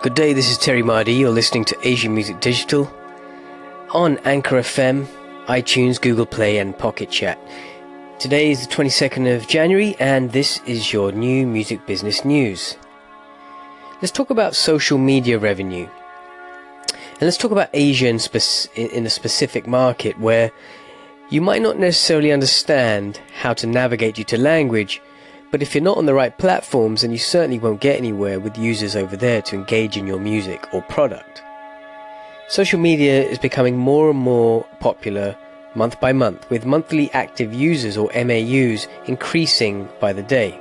Good day, this is Terry Mardy. You're listening to Asian Music Digital on Anchor FM, iTunes, Google Play, and Pocket Casts. Today is the 22nd of January, and this is your new music business news. Let's talk about social media revenue. And let's talk about Asia in, spec- in a specific market where you might not necessarily understand how to navigate due to language, but if you're not on the right platforms, then you certainly won't get anywhere with users over there to engage in your music or product. Social media is becoming more and more popular month by month, with monthly active users or MAUs increasing by the day.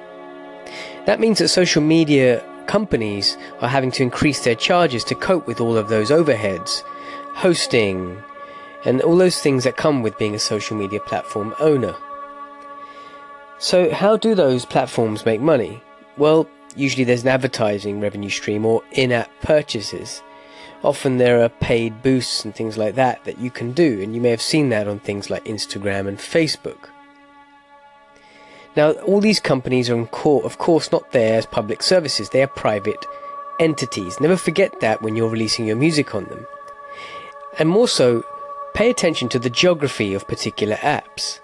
That means that social media companies are having to increase their charges to cope with all of those overheads, hosting, and all those things that come with being a social media platform owner. So, how do those platforms make money? Well, usually there's an advertising revenue stream or in app purchases. Often there are paid boosts and things like that that you can do, and you may have seen that on things like Instagram and Facebook. Now, all these companies are, of course, not there as public services, they are private entities. Never forget that when you're releasing your music on them. And more so, pay attention to the geography of particular apps.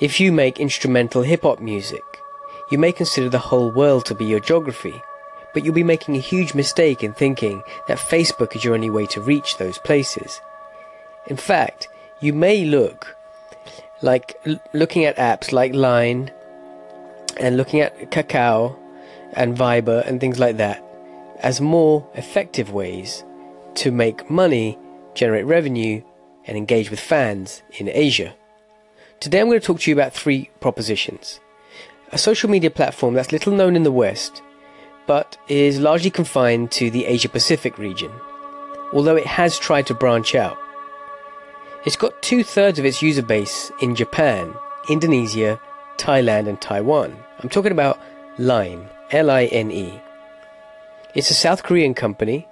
If you make instrumental hip hop music, you may consider the whole world to be your geography, but you'll be making a huge mistake in thinking that Facebook is your only way to reach those places. In fact, you may look like looking at apps like Line and looking at Kakao and Viber and things like that as more effective ways to make money, generate revenue, and engage with fans in Asia. Today I'm going to talk to you about three propositions. A social media platform that's little known in the West, but is largely confined to the Asia Pacific region, although it has tried to branch out. It's got two thirds of its user base in Japan, Indonesia, Thailand, and Taiwan. I'm talking about Line, L I N E. It's a South Korean company,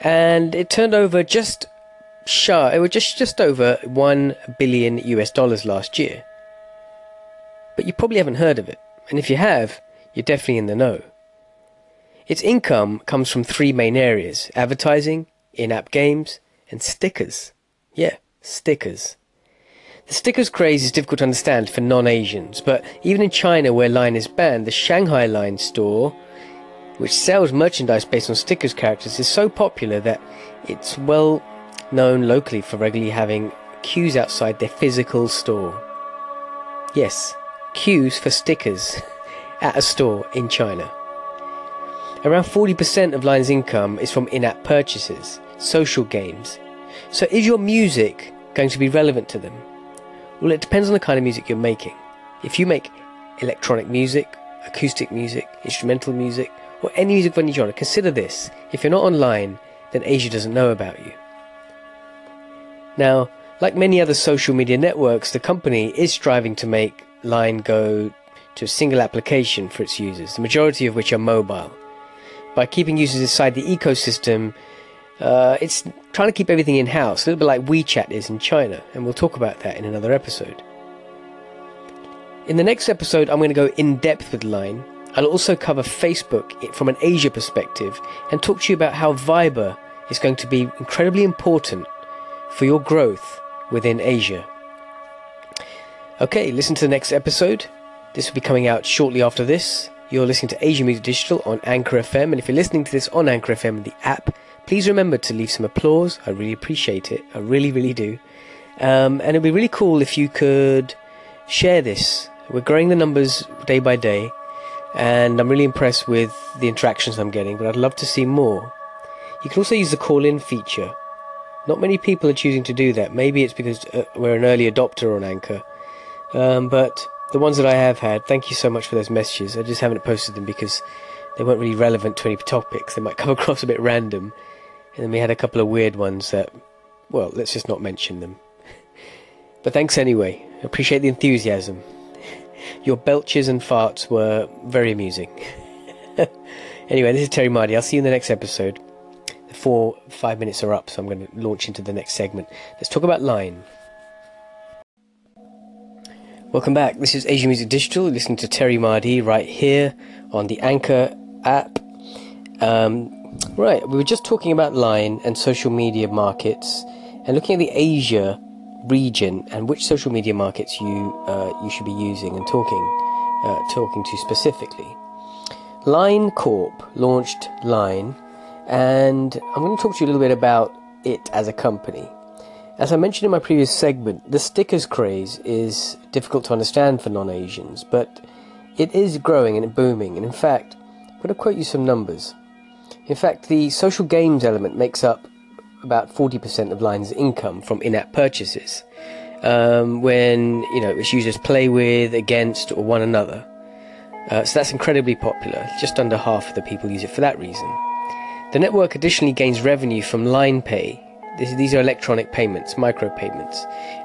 and it turned over just shy, it was just, just over 1 billion US dollars last year. But you probably haven't heard of it, and if you have, you're definitely in the know. Its income comes from three main areas advertising, in app games, and stickers. Yeah, stickers. The stickers craze is difficult to understand for non Asians, but even in China, where Line is banned, the Shanghai Line store, which sells merchandise based on stickers characters, is so popular that it's well known locally for regularly having queues outside their physical store. Yes, queues for stickers at a store in China. Around 40% of Line's income is from in app purchases, social games. So, is your music going to be relevant to them? Well, it depends on the kind of music you're making. If you make electronic music, acoustic music, instrumental music, or any music of any genre, consider this. If you're not online, then Asia doesn't know about you. Now, like many other social media networks, the company is striving to make Line go to a single application for its users, the majority of which are mobile. By keeping users inside the ecosystem, uh, it's trying to keep everything in house, a little bit like WeChat is in China, and we'll talk about that in another episode. In the next episode, I'm going to go in depth with Line. I'll also cover Facebook from an Asia perspective and talk to you about how Viber is going to be incredibly important for your growth within Asia. Okay, listen to the next episode. This will be coming out shortly after this. You're listening to Asia Music Digital on Anchor FM, and if you're listening to this on Anchor FM, in the app, please remember to leave some applause. I really appreciate it. I really, really do. Um, and it'd be really cool if you could share this. We're growing the numbers day by day, and I'm really impressed with the interactions I'm getting, but I'd love to see more. You can also use the call in feature. Not many people are choosing to do that. Maybe it's because uh, we're an early adopter on Anchor. Um, but the ones that I have had, thank you so much for those messages. I just haven't posted them because they weren't really relevant to any topics. They might come across a bit random. And then we had a couple of weird ones that, well, let's just not mention them. But thanks anyway. Appreciate the enthusiasm. Your belches and farts were very amusing. anyway, this is Terry Mardy. I'll see you in the next episode four, five minutes are up, so I'm going to launch into the next segment. Let's talk about Line. Welcome back. This is Asia Music Digital. You're listening to Terry Mardy right here on the Anchor app. Um, Right, we were just talking about Line and social media markets and looking at the Asia region and which social media markets you uh, you should be using and talking uh, talking to specifically. Line Corp launched Line, and I'm going to talk to you a little bit about it as a company. As I mentioned in my previous segment, the stickers craze is difficult to understand for non Asians, but it is growing and booming. And in fact, I'm going to quote you some numbers. In fact, the social games element makes up about 40% of Line's income from in-app purchases, um, when you know its users play with, against, or one another. Uh, so that's incredibly popular. Just under half of the people use it for that reason. The network additionally gains revenue from Line Pay, these are electronic payments, micropayments.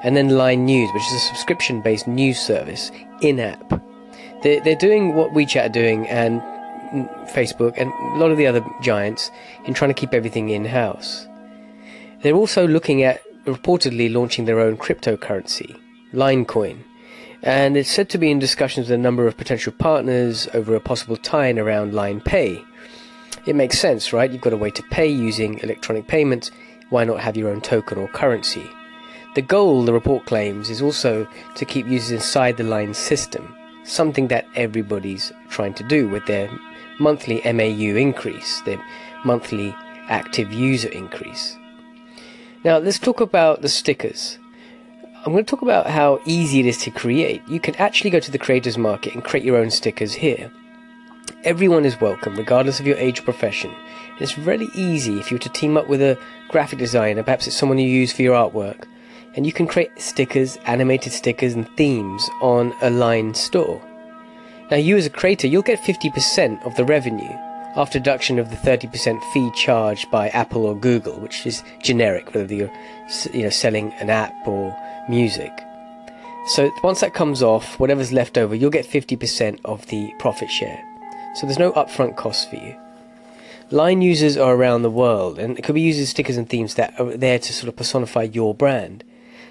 And then Line News, which is a subscription based news service in app. They're, they're doing what WeChat are doing and Facebook and a lot of the other giants in trying to keep everything in house. They're also looking at reportedly launching their own cryptocurrency, Linecoin. And it's said to be in discussions with a number of potential partners over a possible tie in around Line Pay. It makes sense, right? You've got a way to pay using electronic payments why not have your own token or currency? The goal, the report claims, is also to keep users inside the line system, something that everybody's trying to do with their monthly MAU increase, their monthly active user increase. Now, let's talk about the stickers. I'm going to talk about how easy it is to create. You can actually go to the creators market and create your own stickers here. Everyone is welcome, regardless of your age or profession. It's really easy if you were to team up with a graphic designer, perhaps it's someone you use for your artwork, and you can create stickers, animated stickers, and themes on a line store. Now, you as a creator, you'll get 50% of the revenue after deduction of the 30% fee charged by Apple or Google, which is generic, whether you're you know, selling an app or music. So once that comes off, whatever's left over, you'll get 50% of the profit share. So there's no upfront cost for you. Line users are around the world, and it could be users, stickers, and themes that are there to sort of personify your brand.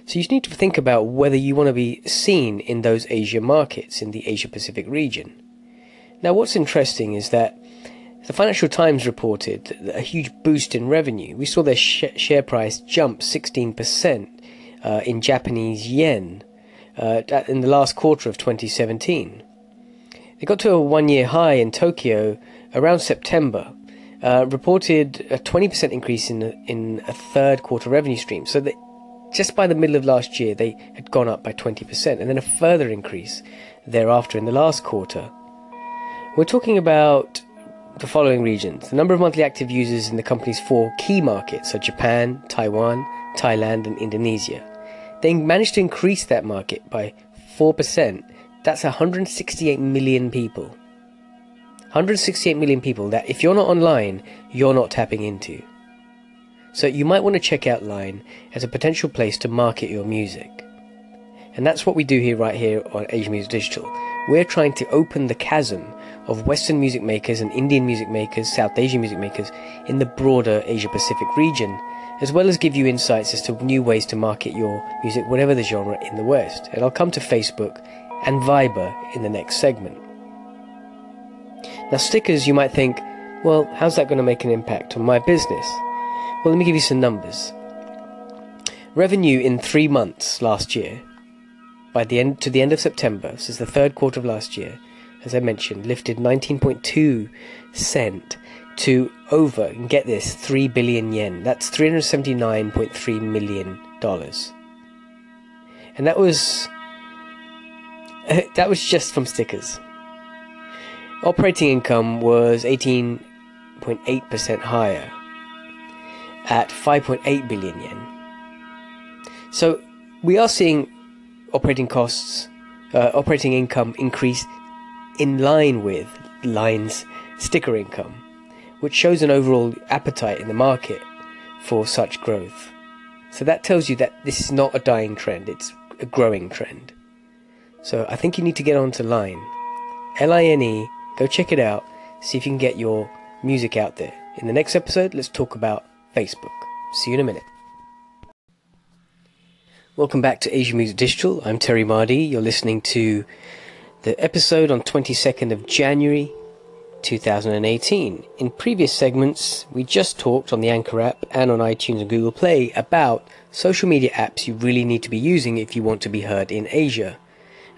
So you need to think about whether you want to be seen in those Asia markets, in the Asia Pacific region. Now, what's interesting is that the Financial Times reported a huge boost in revenue. We saw their sh- share price jump 16% uh, in Japanese yen uh, in the last quarter of 2017. They got to a one year high in Tokyo around September, uh, reported a 20% increase in, in a third quarter revenue stream. So just by the middle of last year, they had gone up by 20%, and then a further increase thereafter in the last quarter. We're talking about the following regions. The number of monthly active users in the company's four key markets are Japan, Taiwan, Thailand, and Indonesia. They managed to increase that market by 4% that's 168 million people. 168 million people that if you're not online, you're not tapping into. So you might want to check out Line as a potential place to market your music. And that's what we do here right here on Asian Music Digital. We're trying to open the chasm of Western music makers and Indian music makers, South Asian music makers in the broader Asia Pacific region, as well as give you insights as to new ways to market your music, whatever the genre in the West. And I'll come to Facebook and Viber in the next segment. Now, stickers, you might think, well, how's that going to make an impact on my business? Well, let me give you some numbers. Revenue in three months last year, by the end to the end of September, since the third quarter of last year, as I mentioned, lifted 19.2 cent to over, and get this, 3 billion yen. That's 379.3 million dollars. And that was that was just from stickers. Operating income was 18.8% higher at 5.8 billion yen. So we are seeing operating costs, uh, operating income increase in line with Line's sticker income, which shows an overall appetite in the market for such growth. So that tells you that this is not a dying trend, it's a growing trend. So I think you need to get onto Line. L I N E, go check it out, see if you can get your music out there. In the next episode, let's talk about Facebook. See you in a minute. Welcome back to Asia Music Digital. I'm Terry Mardy. You're listening to the episode on 22nd of January 2018. In previous segments, we just talked on the Anchor app and on iTunes and Google Play about social media apps you really need to be using if you want to be heard in Asia.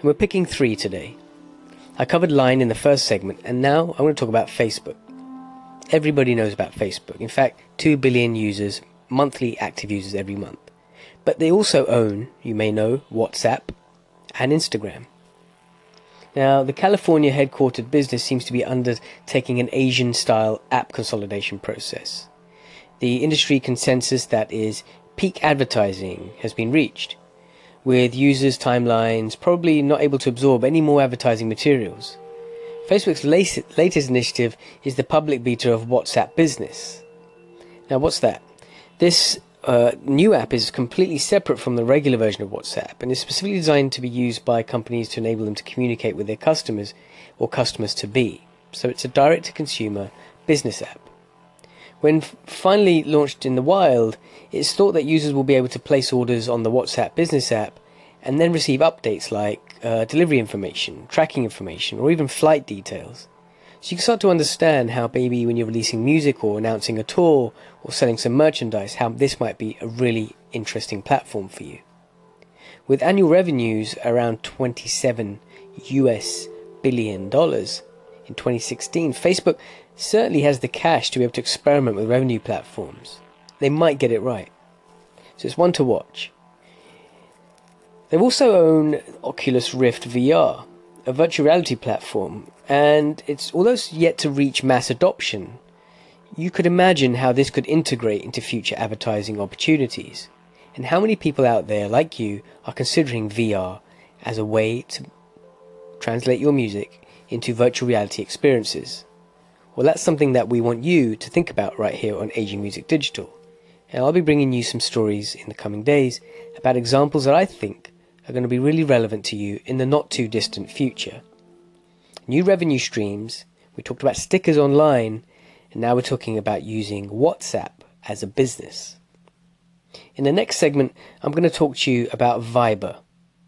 And we're picking three today. I covered Line in the first segment, and now I want to talk about Facebook. Everybody knows about Facebook. In fact, 2 billion users, monthly active users every month. But they also own, you may know, WhatsApp and Instagram. Now, the California headquartered business seems to be undertaking an Asian style app consolidation process. The industry consensus that is peak advertising has been reached, with users' timelines probably not able to absorb any more advertising materials. Facebook's latest initiative is the public beta of WhatsApp Business. Now, what's that? This uh, new app is completely separate from the regular version of WhatsApp and is specifically designed to be used by companies to enable them to communicate with their customers or customers to be. So it's a direct to consumer business app. When finally launched in the wild, it's thought that users will be able to place orders on the WhatsApp business app and then receive updates like uh, delivery information, tracking information, or even flight details. So you can start to understand how maybe when you're releasing music or announcing a tour or selling some merchandise, how this might be a really interesting platform for you. With annual revenues around 27 US billion dollars in 2016, Facebook certainly has the cash to be able to experiment with revenue platforms. They might get it right. So it's one to watch. They also own Oculus Rift VR, a virtual reality platform, and it's it's yet to reach mass adoption, you could imagine how this could integrate into future advertising opportunities, and how many people out there like you are considering VR as a way to translate your music into virtual reality experiences. Well, that's something that we want you to think about right here on Asian Music Digital. And I'll be bringing you some stories in the coming days about examples that I think are going to be really relevant to you in the not too distant future. New revenue streams, we talked about stickers online, and now we're talking about using WhatsApp as a business. In the next segment, I'm going to talk to you about Viber.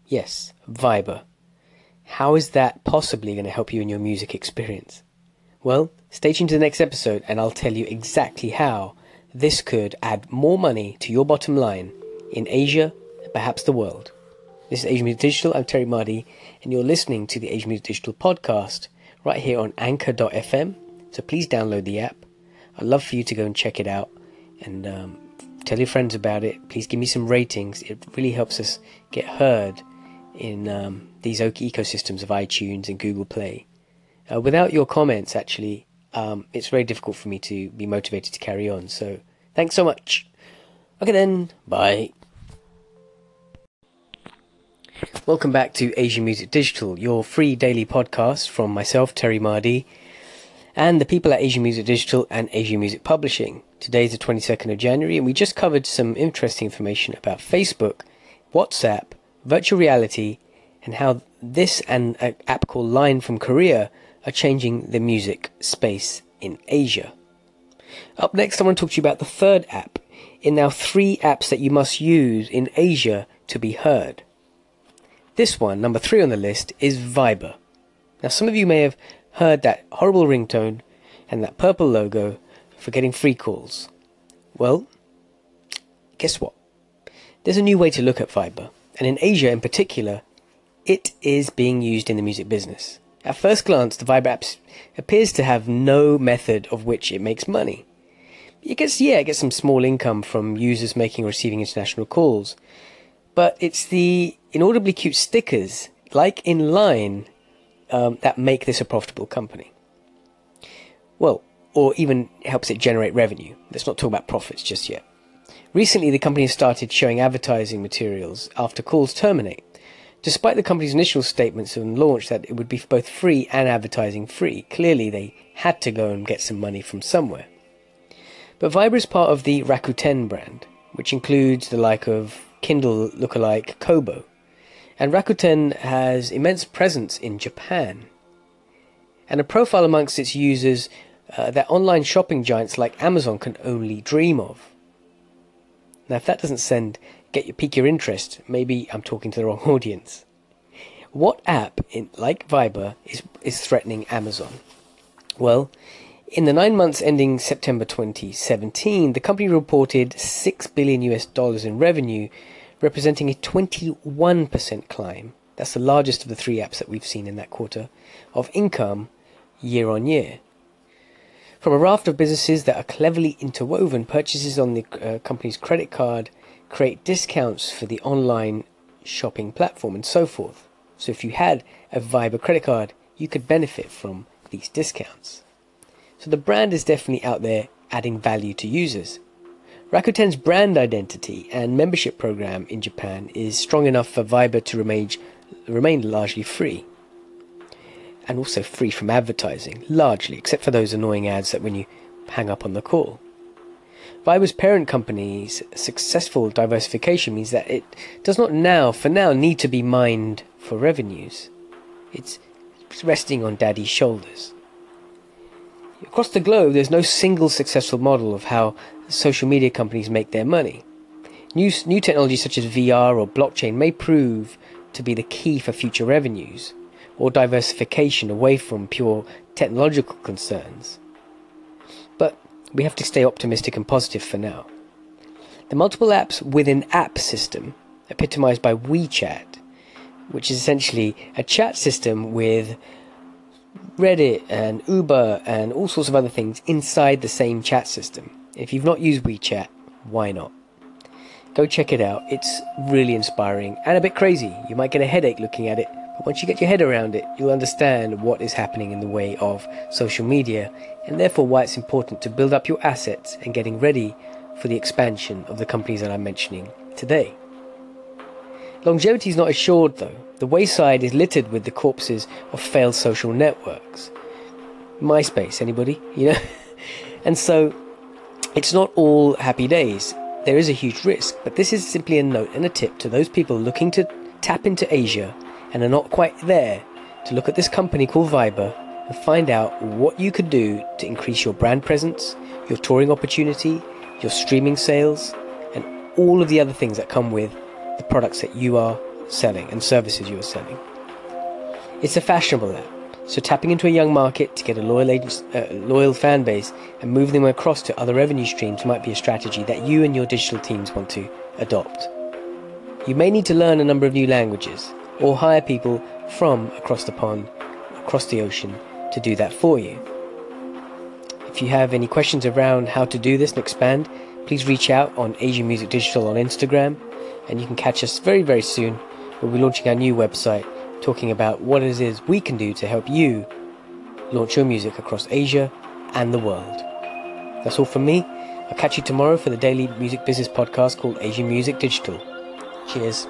Yes, Viber. How is that possibly going to help you in your music experience? Well, stay tuned to the next episode and I'll tell you exactly how this could add more money to your bottom line in Asia perhaps the world. This is Asian Music Digital. I'm Terry Mardy, and you're listening to the Asian Music Digital podcast right here on Anchor.fm. So please download the app. I'd love for you to go and check it out and um, tell your friends about it. Please give me some ratings. It really helps us get heard in um, these ecosystems of iTunes and Google Play. Uh, without your comments, actually, um, it's very difficult for me to be motivated to carry on. So, thanks so much. Okay, then, bye. Welcome back to Asian Music Digital, your free daily podcast from myself, Terry Mardy, and the people at Asian Music Digital and Asian Music Publishing. Today's the 22nd of January, and we just covered some interesting information about Facebook, WhatsApp, virtual reality, and how this and an app called Line from Korea are changing the music space in Asia. Up next, I want to talk to you about the third app in now three apps that you must use in Asia to be heard. This one, number three on the list, is Viber. Now, some of you may have heard that horrible ringtone and that purple logo for getting free calls. Well, guess what? There's a new way to look at Viber, and in Asia in particular, it is being used in the music business. At first glance, the Viber app appears to have no method of which it makes money. It gets, yeah, it gets some small income from users making or receiving international calls. But it's the inaudibly cute stickers, like in Line, um, that make this a profitable company. Well, or even helps it generate revenue. Let's not talk about profits just yet. Recently, the company has started showing advertising materials after calls terminate. Despite the company's initial statements on launch that it would be both free and advertising free, clearly they had to go and get some money from somewhere. But Viber is part of the Rakuten brand, which includes the like of Kindle lookalike Kobo. And Rakuten has immense presence in Japan and a profile amongst its users uh, that online shopping giants like Amazon can only dream of. Now, if that doesn't send get your pique your interest, maybe I'm talking to the wrong audience. What app in like Viber is is threatening Amazon? Well, in the nine months ending September 2017, the company reported 6 billion US dollars in revenue, representing a 21% climb. That's the largest of the three apps that we've seen in that quarter of income year on year. From a raft of businesses that are cleverly interwoven, purchases on the uh, company's credit card create discounts for the online shopping platform and so forth. So if you had a Viber credit card, you could benefit from these discounts. So the brand is definitely out there adding value to users. Rakuten's brand identity and membership program in Japan is strong enough for Viber to remain, remain largely free and also free from advertising, largely, except for those annoying ads that when you hang up on the call. Viber's parent company's successful diversification means that it does not now, for now, need to be mined for revenues. It's resting on daddy's shoulders. Across the globe, there's no single successful model of how social media companies make their money. New, new technologies such as VR or blockchain may prove to be the key for future revenues, or diversification away from pure technological concerns. We have to stay optimistic and positive for now. The multiple apps within app system, epitomized by WeChat, which is essentially a chat system with Reddit and Uber and all sorts of other things inside the same chat system. If you've not used WeChat, why not? Go check it out. It's really inspiring and a bit crazy. You might get a headache looking at it, but once you get your head around it, you'll understand what is happening in the way of social media and therefore why it's important to build up your assets and getting ready for the expansion of the companies that I'm mentioning today. Longevity is not assured though. The wayside is littered with the corpses of failed social networks. MySpace, anybody? You know? and so it's not all happy days. There is a huge risk, but this is simply a note and a tip to those people looking to tap into Asia and are not quite there to look at this company called Viber and find out what you could do to increase your brand presence, your touring opportunity, your streaming sales, and all of the other things that come with the products that you are selling and services you are selling. It's a fashionable app, so tapping into a young market to get a loyal, uh, loyal fan base and move them across to other revenue streams might be a strategy that you and your digital teams want to adopt. You may need to learn a number of new languages, or hire people from across the pond, across the ocean, to do that for you. If you have any questions around how to do this and expand, please reach out on Asian Music Digital on Instagram, and you can catch us very, very soon. We'll be launching our new website talking about what it is we can do to help you launch your music across Asia and the world. That's all from me. I'll catch you tomorrow for the daily music business podcast called Asian Music Digital. Cheers.